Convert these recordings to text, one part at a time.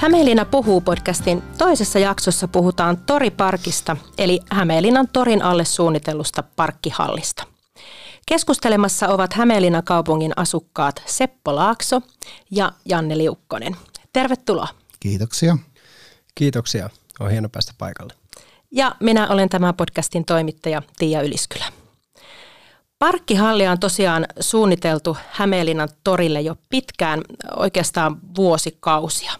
Hämeenlinna puhuu podcastin toisessa jaksossa puhutaan Toriparkista, eli Hämeenlinnan torin alle suunnitellusta parkkihallista. Keskustelemassa ovat Hämeenlinnan kaupungin asukkaat Seppo Laakso ja Janne Liukkonen. Tervetuloa. Kiitoksia. Kiitoksia. On hieno päästä paikalle. Ja minä olen tämän podcastin toimittaja Tiia Yliskylä. Parkkihallia on tosiaan suunniteltu Hämeenlinnan torille jo pitkään, oikeastaan vuosikausia.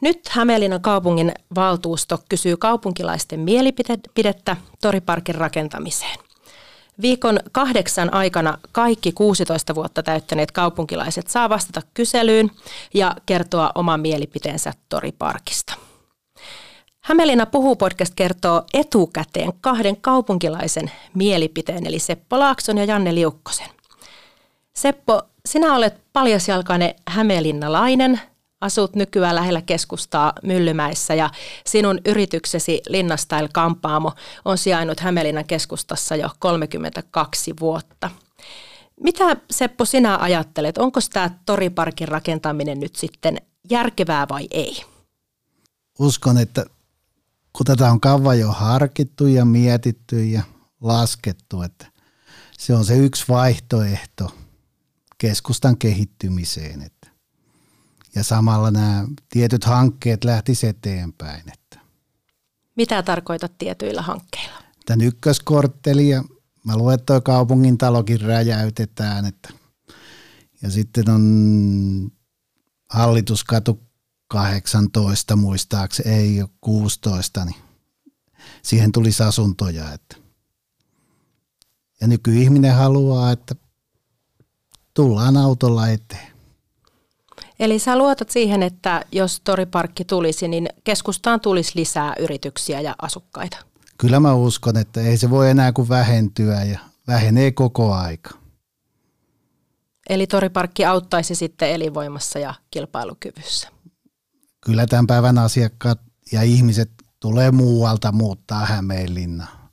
Nyt Hämeenlinnan kaupungin valtuusto kysyy kaupunkilaisten mielipidettä toriparkin rakentamiseen. Viikon kahdeksan aikana kaikki 16 vuotta täyttäneet kaupunkilaiset saa vastata kyselyyn ja kertoa oman mielipiteensä toriparkista. Hämeenlinna puhuu podcast kertoo etukäteen kahden kaupunkilaisen mielipiteen, eli Seppo Laakson ja Janne Liukkosen. Seppo, sinä olet paljasjalkainen hämeenlinnalainen, asut nykyään lähellä keskustaa Myllymäissä ja sinun yrityksesi Linnastyle Kampaamo on sijainnut Hämeenlinnan keskustassa jo 32 vuotta. Mitä Seppo sinä ajattelet, onko tämä toriparkin rakentaminen nyt sitten järkevää vai ei? Uskon, että kun tätä on kauan jo harkittu ja mietitty ja laskettu, että se on se yksi vaihtoehto keskustan kehittymiseen. Että ja samalla nämä tietyt hankkeet lähtis eteenpäin. Että. Mitä tarkoitat tietyillä hankkeilla? Tämän ykköskortteli ja mä luen, että toi kaupungin talokin räjäytetään. Että. Ja sitten on hallituskatu 18 muistaakseni, ei ole 16, niin siihen tulisi asuntoja. Että. Ja nykyihminen haluaa, että tullaan autolla eteen. Eli sä luotat siihen, että jos toriparkki tulisi, niin keskustaan tulisi lisää yrityksiä ja asukkaita? Kyllä mä uskon, että ei se voi enää kuin vähentyä ja vähenee koko aika. Eli toriparkki auttaisi sitten elinvoimassa ja kilpailukyvyssä? Kyllä tämän päivän asiakkaat ja ihmiset tulee muualta muuttaa Hämeenlinnaan.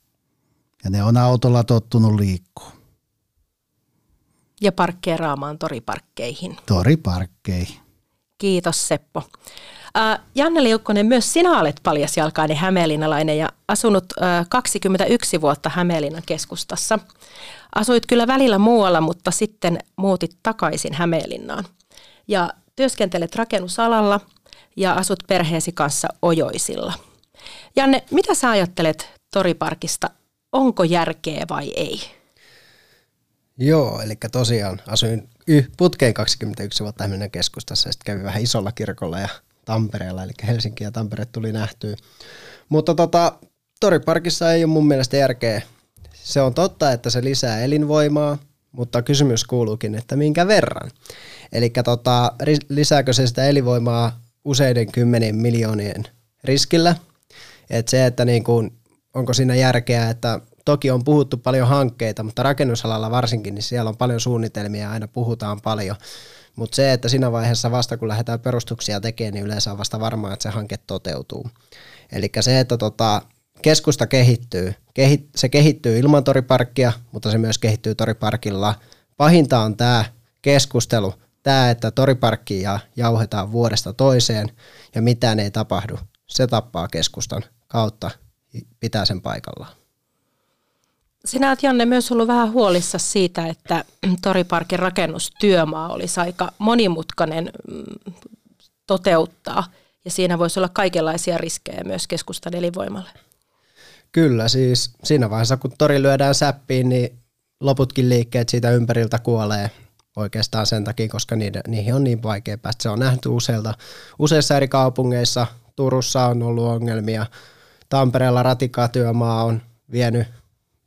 Ja ne on autolla tottunut liikkuu. Ja parkkeeraamaan toriparkkeihin. Toriparkkeihin. Kiitos Seppo. Janne Liukkonen, myös sinä olet paljasjalkainen hämeenlinnalainen ja asunut 21 vuotta Hämeenlinnan keskustassa. Asuit kyllä välillä muualla, mutta sitten muutit takaisin Hämeenlinnaan. Ja työskentelet rakennusalalla ja asut perheesi kanssa Ojoisilla. Janne, mitä sä ajattelet Toriparkista? Onko järkeä vai ei? Joo, eli tosiaan asuin putkeen 21 vuotta Hämeenlinnan keskustassa ja sitten kävin vähän isolla kirkolla ja Tampereella, eli Helsinki ja Tampere tuli nähtyä. Mutta tota, Toriparkissa ei ole mun mielestä järkeä. Se on totta, että se lisää elinvoimaa, mutta kysymys kuuluukin, että minkä verran. Eli tota, lisääkö se sitä elinvoimaa useiden kymmenien miljoonien riskillä? Et se, että niin kun, onko siinä järkeä, että toki on puhuttu paljon hankkeita, mutta rakennusalalla varsinkin, niin siellä on paljon suunnitelmia ja aina puhutaan paljon. Mutta se, että siinä vaiheessa vasta kun lähdetään perustuksia tekemään, niin yleensä on vasta varmaa, että se hanke toteutuu. Eli se, että tota, keskusta kehittyy, Kehit, se kehittyy ilman toriparkkia, mutta se myös kehittyy toriparkilla. Pahinta on tämä keskustelu, tämä, että toriparkkia jauhetaan vuodesta toiseen ja mitään ei tapahdu. Se tappaa keskustan kautta, pitää sen paikallaan. Sinä olet Janne myös ollut vähän huolissa siitä, että Toriparkin rakennustyömaa olisi aika monimutkainen mm, toteuttaa ja siinä voisi olla kaikenlaisia riskejä myös keskustan elinvoimalle. Kyllä, siis siinä vaiheessa kun tori lyödään säppiin, niin loputkin liikkeet siitä ympäriltä kuolee oikeastaan sen takia, koska niiden, niihin on niin vaikea päästä. Se on nähty useilta, useissa eri kaupungeissa. Turussa on ollut ongelmia. Tampereella ratikatyömaa on vienyt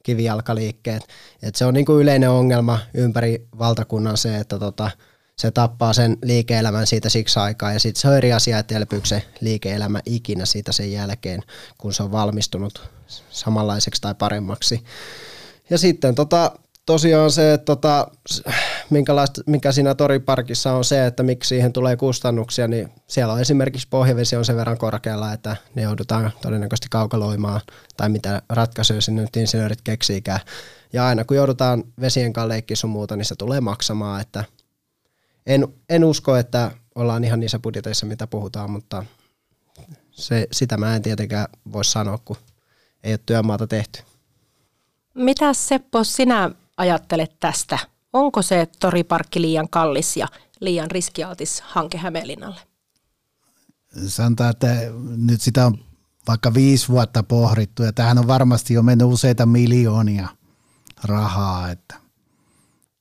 kivijalkaliikkeet. Et se on niinku yleinen ongelma ympäri valtakunnan se, että tota, se tappaa sen liike-elämän siitä siksi aikaa. Ja sitten se on eri asia, että elpyykö se liike-elämä ikinä siitä sen jälkeen, kun se on valmistunut samanlaiseksi tai paremmaksi. Ja sitten tota, tosiaan se, että tota, mikä siinä toriparkissa on se, että miksi siihen tulee kustannuksia, niin siellä on esimerkiksi pohjavesi on sen verran korkealla, että ne joudutaan todennäköisesti kaukaloimaan tai mitä ratkaisuja sinne nyt insinöörit keksiikään. Ja aina kun joudutaan vesien kanssa leikkiä sun muuta, niin se tulee maksamaan, että en, en usko, että ollaan ihan niissä budjeteissa, mitä puhutaan, mutta se, sitä mä en tietenkään voi sanoa, kun ei ole työmaata tehty. Mitä Seppo sinä ajattelet tästä? Onko se toriparkki liian kallis ja liian riskialtis hanke Hämeenlinnalle? Sanotaan, että nyt sitä on vaikka viisi vuotta pohdittu ja tähän on varmasti jo mennyt useita miljoonia rahaa, että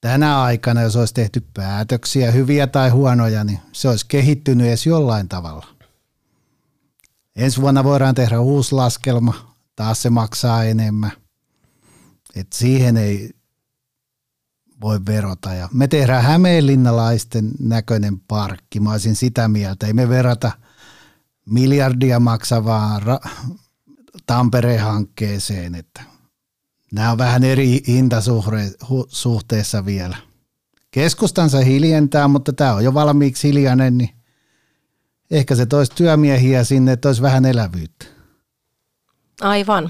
tänä aikana, jos olisi tehty päätöksiä, hyviä tai huonoja, niin se olisi kehittynyt edes jollain tavalla. Ensi vuonna voidaan tehdä uusi laskelma, taas se maksaa enemmän. Et siihen ei voi verota. Ja me tehdään hämeenlinnalaisten näköinen parkki. Mä olisin sitä mieltä. Ei me verrata miljardia maksavaan ra- Tampereen hankkeeseen. Että nämä on vähän eri hintasuhteessa vielä. Keskustansa hiljentää, mutta tämä on jo valmiiksi hiljainen, niin ehkä se toisi työmiehiä sinne, että olisi vähän elävyyttä. Aivan.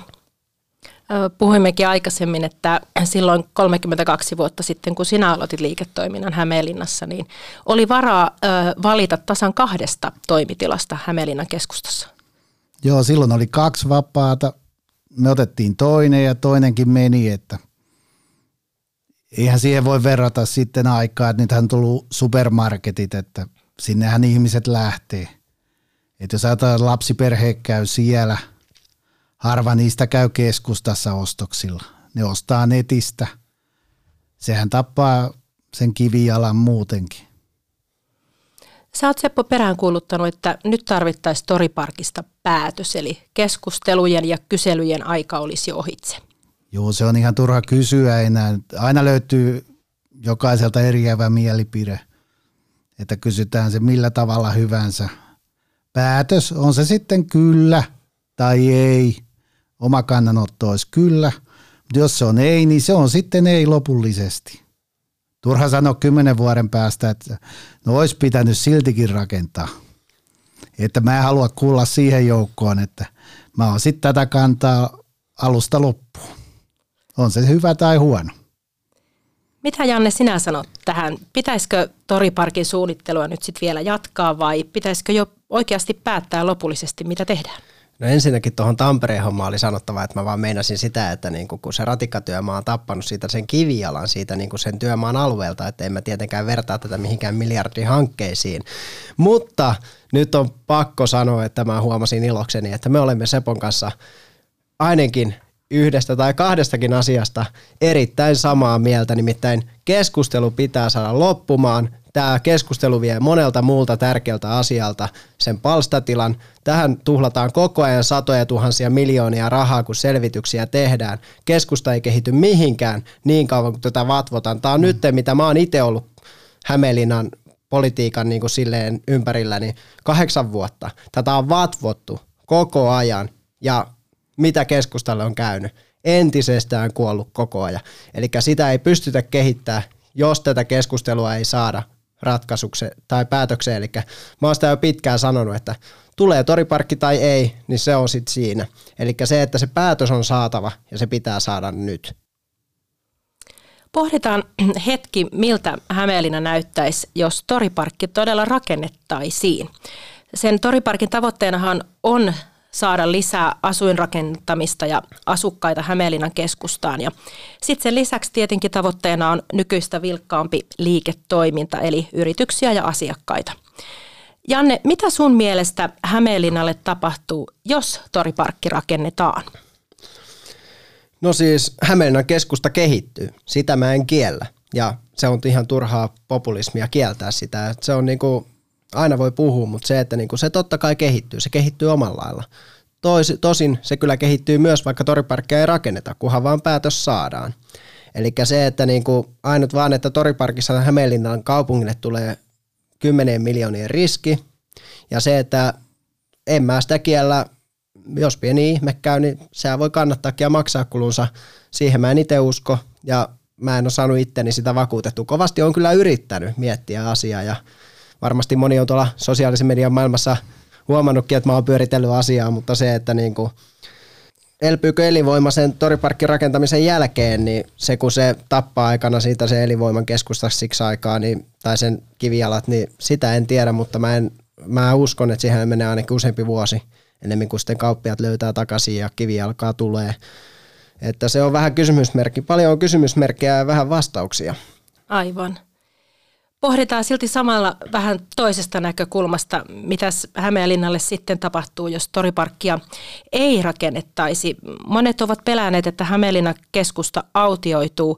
Puhuimmekin aikaisemmin, että silloin 32 vuotta sitten, kun sinä aloitit liiketoiminnan Hämeenlinnassa, niin oli varaa valita tasan kahdesta toimitilasta Hämeenlinnan keskustassa. Joo, silloin oli kaksi vapaata. Me otettiin toinen ja toinenkin meni, että eihän siihen voi verrata sitten aikaa, että nythän on tullut supermarketit, että sinnehän ihmiset lähtee. Että jos ajatellaan, lapsiperhe käy siellä – Harva niistä käy keskustassa ostoksilla. Ne ostaa netistä. Sehän tappaa sen kivijalan muutenkin. Sä oot Seppo peräänkuuluttanut, että nyt tarvittaisiin Toriparkista päätös, eli keskustelujen ja kyselyjen aika olisi ohitse. Joo, se on ihan turha kysyä enää. Aina löytyy jokaiselta eriävä mielipide, että kysytään se millä tavalla hyvänsä. Päätös on se sitten kyllä tai ei – Oma kannanotto olisi kyllä, mutta jos se on ei, niin se on sitten ei lopullisesti. Turha sanoa kymmenen vuoden päästä, että no olisi pitänyt siltikin rakentaa. Että mä en halua kuulla siihen joukkoon, että mä oon sitten tätä kantaa alusta loppuun. On se hyvä tai huono. Mitä Janne sinä sanot tähän? Pitäisikö Toriparkin suunnittelua nyt sitten vielä jatkaa vai pitäisikö jo oikeasti päättää lopullisesti, mitä tehdään? No ensinnäkin tuohon Tampereen hommaan oli sanottava, että mä vaan meinasin sitä, että niin kun se ratikkatyömaa on tappanut siitä sen kivijalan siitä niin sen työmaan alueelta, että en mä tietenkään vertaa tätä mihinkään miljardihankkeisiin. Mutta nyt on pakko sanoa, että mä huomasin ilokseni, että me olemme Sepon kanssa ainakin yhdestä tai kahdestakin asiasta erittäin samaa mieltä, nimittäin keskustelu pitää saada loppumaan. Tämä keskustelu vie monelta muulta tärkeältä asialta sen palstatilan. Tähän tuhlataan koko ajan satoja tuhansia miljoonia rahaa, kun selvityksiä tehdään. Keskusta ei kehity mihinkään niin kauan kuin tätä vatvotaan. Tämä on mm. nyt, mitä mä oon itse ollut Hämeenlinnan politiikan niin kuin silleen ympärillä, niin kahdeksan vuotta. Tätä on vatvottu koko ajan ja mitä keskustalle on käynyt. Entisestään kuollut koko ajan. Eli sitä ei pystytä kehittämään, jos tätä keskustelua ei saada ratkaisuksi tai päätökseen. Eli mä oon sitä jo pitkään sanonut, että tulee toriparkki tai ei, niin se on sitten siinä. Eli se, että se päätös on saatava ja se pitää saada nyt. Pohditaan hetki, miltä Hämeenlinna näyttäisi, jos toriparkki todella rakennettaisiin. Sen toriparkin tavoitteenahan on saada lisää asuinrakentamista ja asukkaita Hämeenlinnan keskustaan. Ja sitten sen lisäksi tietenkin tavoitteena on nykyistä vilkkaampi liiketoiminta, eli yrityksiä ja asiakkaita. Janne, mitä sun mielestä Hämeenlinnalle tapahtuu, jos toriparkki rakennetaan? No siis Hämeenlinnan keskusta kehittyy, sitä mä en kiellä. Ja se on ihan turhaa populismia kieltää sitä. Se on niinku aina voi puhua, mutta se, että niinku se totta kai kehittyy, se kehittyy omalla lailla. Tois, tosin se kyllä kehittyy myös, vaikka toriparkkia ei rakenneta, kunhan vaan päätös saadaan. Eli se, että niinku ainut vaan, että toriparkissa Hämeenlinnan kaupungille tulee 10 miljoonien riski, ja se, että en mä sitä kiellä, jos pieni ihme käy, niin sehän voi kannattaakin ja maksaa kulunsa. Siihen mä en itse usko, ja mä en ole saanut itteni sitä vakuutettua. Kovasti on kyllä yrittänyt miettiä asiaa, ja varmasti moni on tuolla sosiaalisen median maailmassa huomannutkin, että mä oon pyöritellyt asiaa, mutta se, että niin kuin elpyykö elinvoima sen toriparkin rakentamisen jälkeen, niin se kun se tappaa aikana siitä se elinvoiman keskusta siksi aikaa, niin, tai sen kivijalat, niin sitä en tiedä, mutta mä, en, mä uskon, että siihen menee ainakin useampi vuosi enemmän kuin sitten kauppiat löytää takaisin ja kivi alkaa tulee. Että se on vähän kysymysmerkki, paljon on kysymysmerkkejä ja vähän vastauksia. Aivan. Pohditaan silti samalla vähän toisesta näkökulmasta, mitä Hämeenlinnalle sitten tapahtuu, jos toriparkkia ei rakennettaisi. Monet ovat pelänneet, että Hämeenlinnan keskusta autioituu.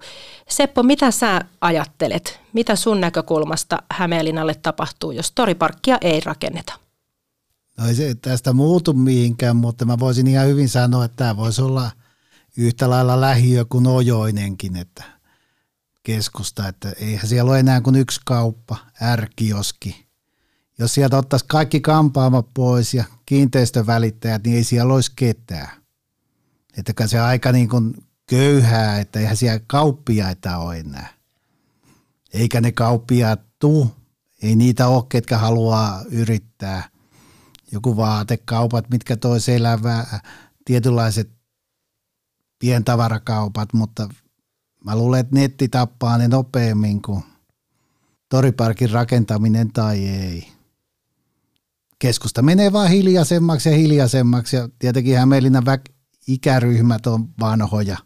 Seppo, mitä sä ajattelet? Mitä sun näkökulmasta Hämeenlinnalle tapahtuu, jos toriparkkia ei rakenneta? No ei se tästä muutu mihinkään, mutta mä voisin ihan hyvin sanoa, että tämä voisi olla yhtä lailla lähiö kuin Ojoinenkin, että – keskusta, että eihän siellä ole enää kuin yksi kauppa, ärkioski. Jos sieltä ottaisi kaikki kampaamat pois ja kiinteistövälittäjät, niin ei siellä olisi ketään. Että se aika niin kuin köyhää, että eihän siellä kauppiaita ole enää. Eikä ne kauppiaat tuu, ei niitä ole, ketkä haluaa yrittää. Joku vaatekaupat, mitkä tois elävää, tietynlaiset pientavarakaupat, mutta Mä luulen, että netti tappaa ne nopeammin kuin toriparkin rakentaminen tai ei. Keskusta menee vaan hiljaisemmaksi ja hiljaisemmaksi ja tietenkin Hämeenlinnan väk- ikäryhmät on vanhoja.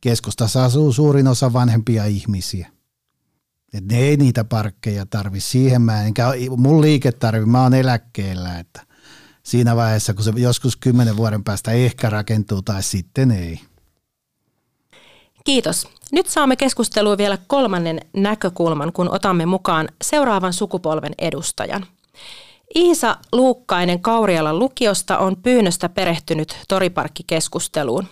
Keskustassa asuu suurin osa vanhempia ihmisiä. Et ne ei niitä parkkeja tarvi siihen mä, enkä mun liike tarvi, mä oon eläkkeellä, että siinä vaiheessa, kun se joskus kymmenen vuoden päästä ehkä rakentuu tai sitten ei. Kiitos. Nyt saamme keskusteluun vielä kolmannen näkökulman, kun otamme mukaan seuraavan sukupolven edustajan. Iisa Luukkainen Kaurialan lukiosta on pyynnöstä perehtynyt toriparkkikeskusteluun.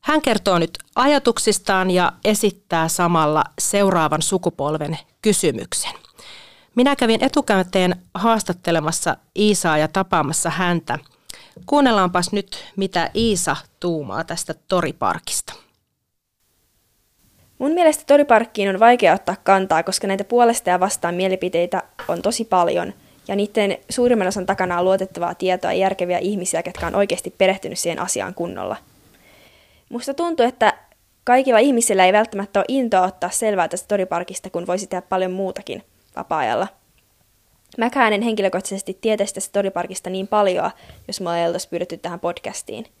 Hän kertoo nyt ajatuksistaan ja esittää samalla seuraavan sukupolven kysymyksen. Minä kävin etukäteen haastattelemassa Iisaa ja tapaamassa häntä. Kuunnellaanpas nyt, mitä Iisa tuumaa tästä toriparkista. Mun mielestä toriparkkiin on vaikea ottaa kantaa, koska näitä puolesta ja vastaan mielipiteitä on tosi paljon, ja niiden suurimman osan takana on luotettavaa tietoa ja järkeviä ihmisiä, jotka on oikeasti perehtynyt siihen asiaan kunnolla. Musta tuntuu, että kaikilla ihmisillä ei välttämättä ole intoa ottaa selvää tästä toriparkista, kun voisi tehdä paljon muutakin vapaa-ajalla. Mäkään en henkilökohtaisesti tietäisi tästä toriparkista niin paljon, jos mulla ei oltaisi pyydetty tähän podcastiin –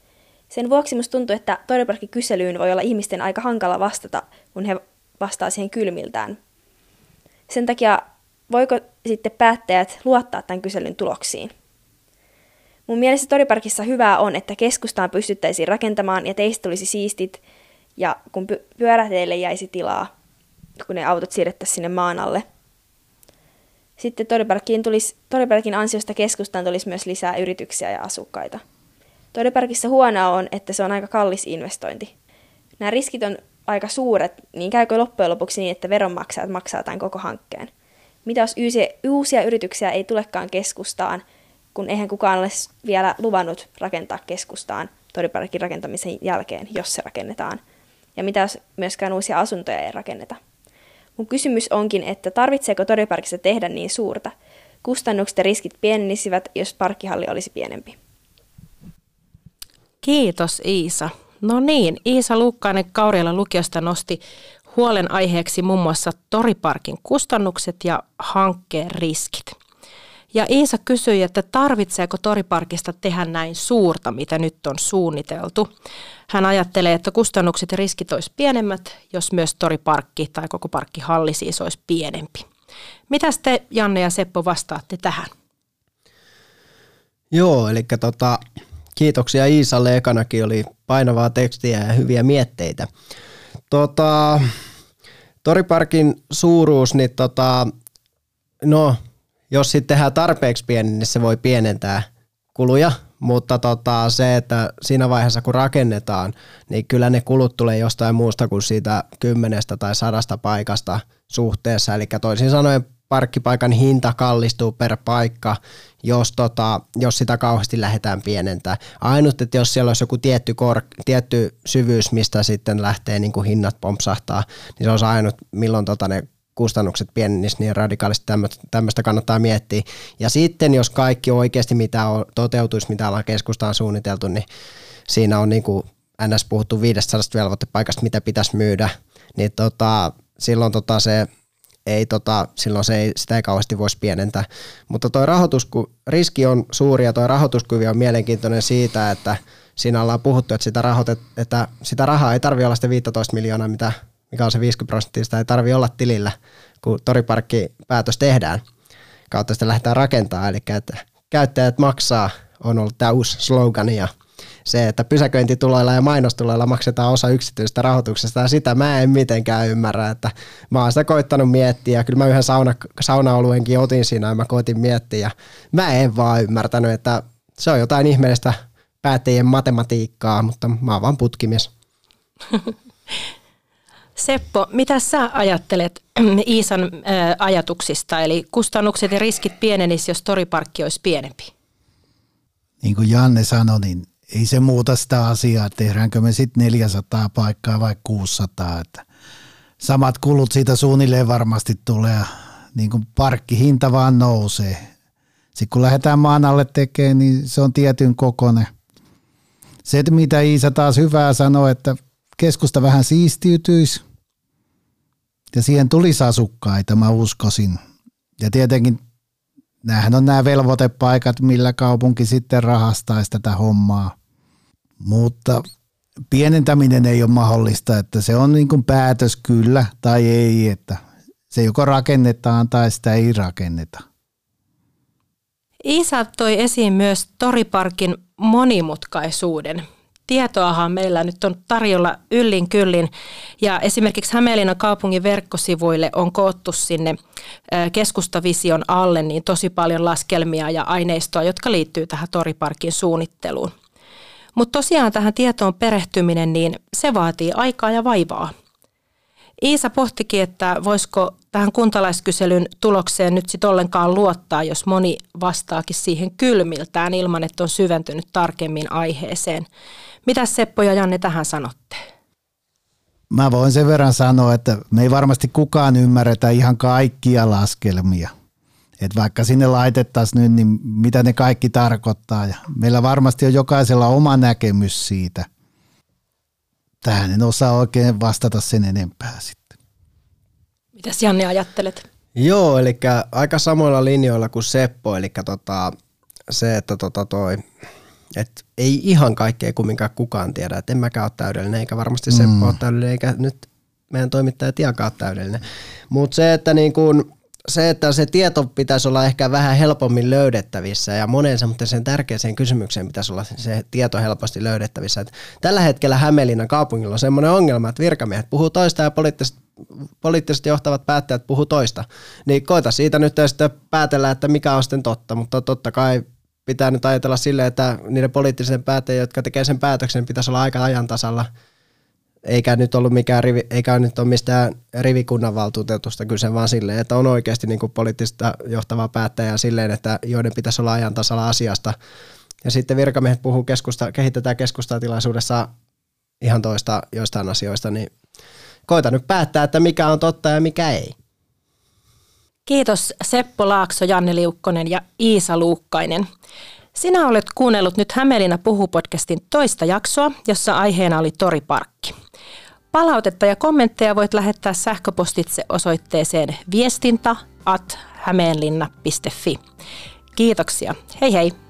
sen vuoksi musta tuntuu, että kyselyyn voi olla ihmisten aika hankala vastata, kun he vastaa siihen kylmiltään. Sen takia voiko sitten päättäjät luottaa tämän kyselyn tuloksiin? Mun mielestä Toriparkissa hyvää on, että keskustaan pystyttäisiin rakentamaan ja teistä tulisi siistit ja kun pyöräteille jäisi tilaa, kun ne autot siirrettäisiin sinne maan alle. Sitten Toriparkin, tulisi, Toriparkin ansiosta keskustaan tulisi myös lisää yrityksiä ja asukkaita. Todeparkissa huonoa on, että se on aika kallis investointi. Nämä riskit on aika suuret, niin käykö loppujen lopuksi niin, että veronmaksajat maksaa tämän koko hankkeen? Mitä jos uusia yrityksiä ei tulekaan keskustaan, kun eihän kukaan ole vielä luvannut rakentaa keskustaan Toriparkin rakentamisen jälkeen, jos se rakennetaan? Ja mitä jos myöskään uusia asuntoja ei rakenneta? Mun kysymys onkin, että tarvitseeko Toriparkissa tehdä niin suurta? Kustannukset ja riskit pienenisivät, jos parkkihalli olisi pienempi. Kiitos Iisa. No niin, Iisa Luukkainen Kaurialan lukiosta nosti huolenaiheeksi muun muassa Toriparkin kustannukset ja hankkeen riskit. Ja Iisa kysyi, että tarvitseeko Toriparkista tehdä näin suurta, mitä nyt on suunniteltu. Hän ajattelee, että kustannukset ja riskit olisi pienemmät, jos myös Toriparkki tai koko parkkihalli siis olisi pienempi. Mitä te, Janne ja Seppo, vastaatte tähän? Joo, eli tota, Kiitoksia Iisalle, ekanakin oli painavaa tekstiä ja hyviä mietteitä. Tota, Toriparkin suuruus, niin tota, no, jos sitten tehdään tarpeeksi pieni, niin se voi pienentää kuluja, mutta tota, se, että siinä vaiheessa kun rakennetaan, niin kyllä ne kulut tulee jostain muusta kuin siitä kymmenestä tai sadasta paikasta suhteessa. Eli toisin sanoen parkkipaikan hinta kallistuu per paikka, jos, tota, jos sitä kauheasti lähdetään pienentää. Ainut, että jos siellä olisi joku tietty, kor, tietty syvyys, mistä sitten lähtee niin kuin hinnat pompsahtaa, niin se on ainut, milloin tota ne kustannukset pienenisivät niin radikaalisti tämmöistä kannattaa miettiä. Ja sitten jos kaikki oikeasti mitä on, toteutuisi, mitä ollaan keskustaan suunniteltu, niin siinä on niin kuin NS puhuttu 500 velvoitepaikasta, mitä pitäisi myydä, niin tota, silloin tota se ei tota, silloin se ei, sitä ei kauheasti voisi pienentää. Mutta tuo rahoitusku, riski on suuri ja tuo rahoituskuvio on mielenkiintoinen siitä, että siinä ollaan puhuttu, että sitä, rahoitet, että sitä rahaa ei tarvitse olla sitä 15 miljoonaa, mitä, mikä on se 50 prosenttia, sitä ei tarvitse olla tilillä, kun toriparkkipäätös tehdään kautta sitä lähdetään rakentamaan. Eli että käyttäjät maksaa on ollut tämä uusi slogan ja se, että pysäköintituloilla ja mainostuloilla maksetaan osa yksityisestä rahoituksesta ja sitä mä en mitenkään ymmärrä, että mä oon sitä koittanut miettiä ja kyllä mä yhden sauna, saunaoluenkin otin siinä ja mä koitin miettiä ja mä en vaan ymmärtänyt, että se on jotain ihmeellistä päättäjien matematiikkaa, mutta mä oon vaan putkimies. Seppo, mitä sä ajattelet Iisan ajatuksista, eli kustannukset ja riskit pienenis, jos toriparkki olisi pienempi? Niin kuin Janne sanoi, niin ei se muuta sitä asiaa, että tehdäänkö me sitten 400 paikkaa vai 600. Että samat kulut siitä suunnilleen varmasti tulee, niin kuin parkkihinta vaan nousee. Sitten kun lähdetään maan alle tekemään, niin se on tietyn kokoinen. Se, mitä Iisa taas hyvää sanoi, että keskusta vähän siistiytyisi ja siihen tulisi asukkaita, mä uskoisin. Ja tietenkin näähän on nämä velvoitepaikat, millä kaupunki sitten rahastaisi tätä hommaa. Mutta pienentäminen ei ole mahdollista, että se on niin kuin päätös kyllä tai ei, että se joko rakennetaan tai sitä ei rakenneta. Iisa toi esiin myös Toriparkin monimutkaisuuden tietoahan meillä nyt on tarjolla yllin kyllin. Ja esimerkiksi Hämeenlinnan kaupungin verkkosivuille on koottu sinne keskustavision alle niin tosi paljon laskelmia ja aineistoa, jotka liittyy tähän toriparkin suunnitteluun. Mutta tosiaan tähän tietoon perehtyminen, niin se vaatii aikaa ja vaivaa. Iisa pohtikin, että voisiko tähän kuntalaiskyselyn tulokseen nyt sitten ollenkaan luottaa, jos moni vastaakin siihen kylmiltään ilman, että on syventynyt tarkemmin aiheeseen. Mitä Seppo ja Janne tähän sanotte? Mä voin sen verran sanoa, että me ei varmasti kukaan ymmärretä ihan kaikkia laskelmia. Et vaikka sinne laitettaisiin nyt, niin mitä ne kaikki tarkoittaa. Ja meillä varmasti on jokaisella oma näkemys siitä. Tähän en osaa oikein vastata sen enempää sitten. Mitäs Janne ajattelet? Joo, eli aika samoilla linjoilla kuin Seppo, eli tota, se, että tota toi, et ei ihan kaikkea kumminkaan kukaan tiedä, että en mäkään ole täydellinen, eikä varmasti mm. Seppo ole täydellinen, eikä nyt meidän toimittaja Tiakaan ole täydellinen. Mutta se, että niin kun, se, että se tieto pitäisi olla ehkä vähän helpommin löydettävissä ja monen sen tärkeäseen kysymykseen pitäisi olla se tieto helposti löydettävissä. Et tällä hetkellä Hämeenlinnan kaupungilla on semmoinen ongelma, että virkamiehet puhuu toista ja poliittiset, poliittisesti johtavat päättäjät puhuu toista. Niin koita siitä nyt sitten päätellä, että mikä on sitten totta, mutta totta kai pitää nyt ajatella silleen, että niiden poliittisen päättäjien, jotka tekee sen päätöksen, pitäisi olla aika ajan tasalla. Eikä nyt ollut mikään rivi, eikä nyt ole mistään rivikunnanvaltuutetusta kyse, vaan silleen, että on oikeasti niin poliittista johtavaa päättäjää silleen, että joiden pitäisi olla ajan tasalla asiasta. Ja sitten virkamiehet puhuu keskusta, kehitetään keskustatilaisuudessa ihan toista joistain asioista, niin koita nyt päättää, että mikä on totta ja mikä ei. Kiitos Seppo Laakso, Janne Liukkonen ja Iisa Luukkainen. Sinä olet kuunnellut nyt Hämeenlinna puhu-podcastin toista jaksoa, jossa aiheena oli Toriparkki. Palautetta ja kommentteja voit lähettää sähköpostitse osoitteeseen viestintä at. Kiitoksia. Hei hei!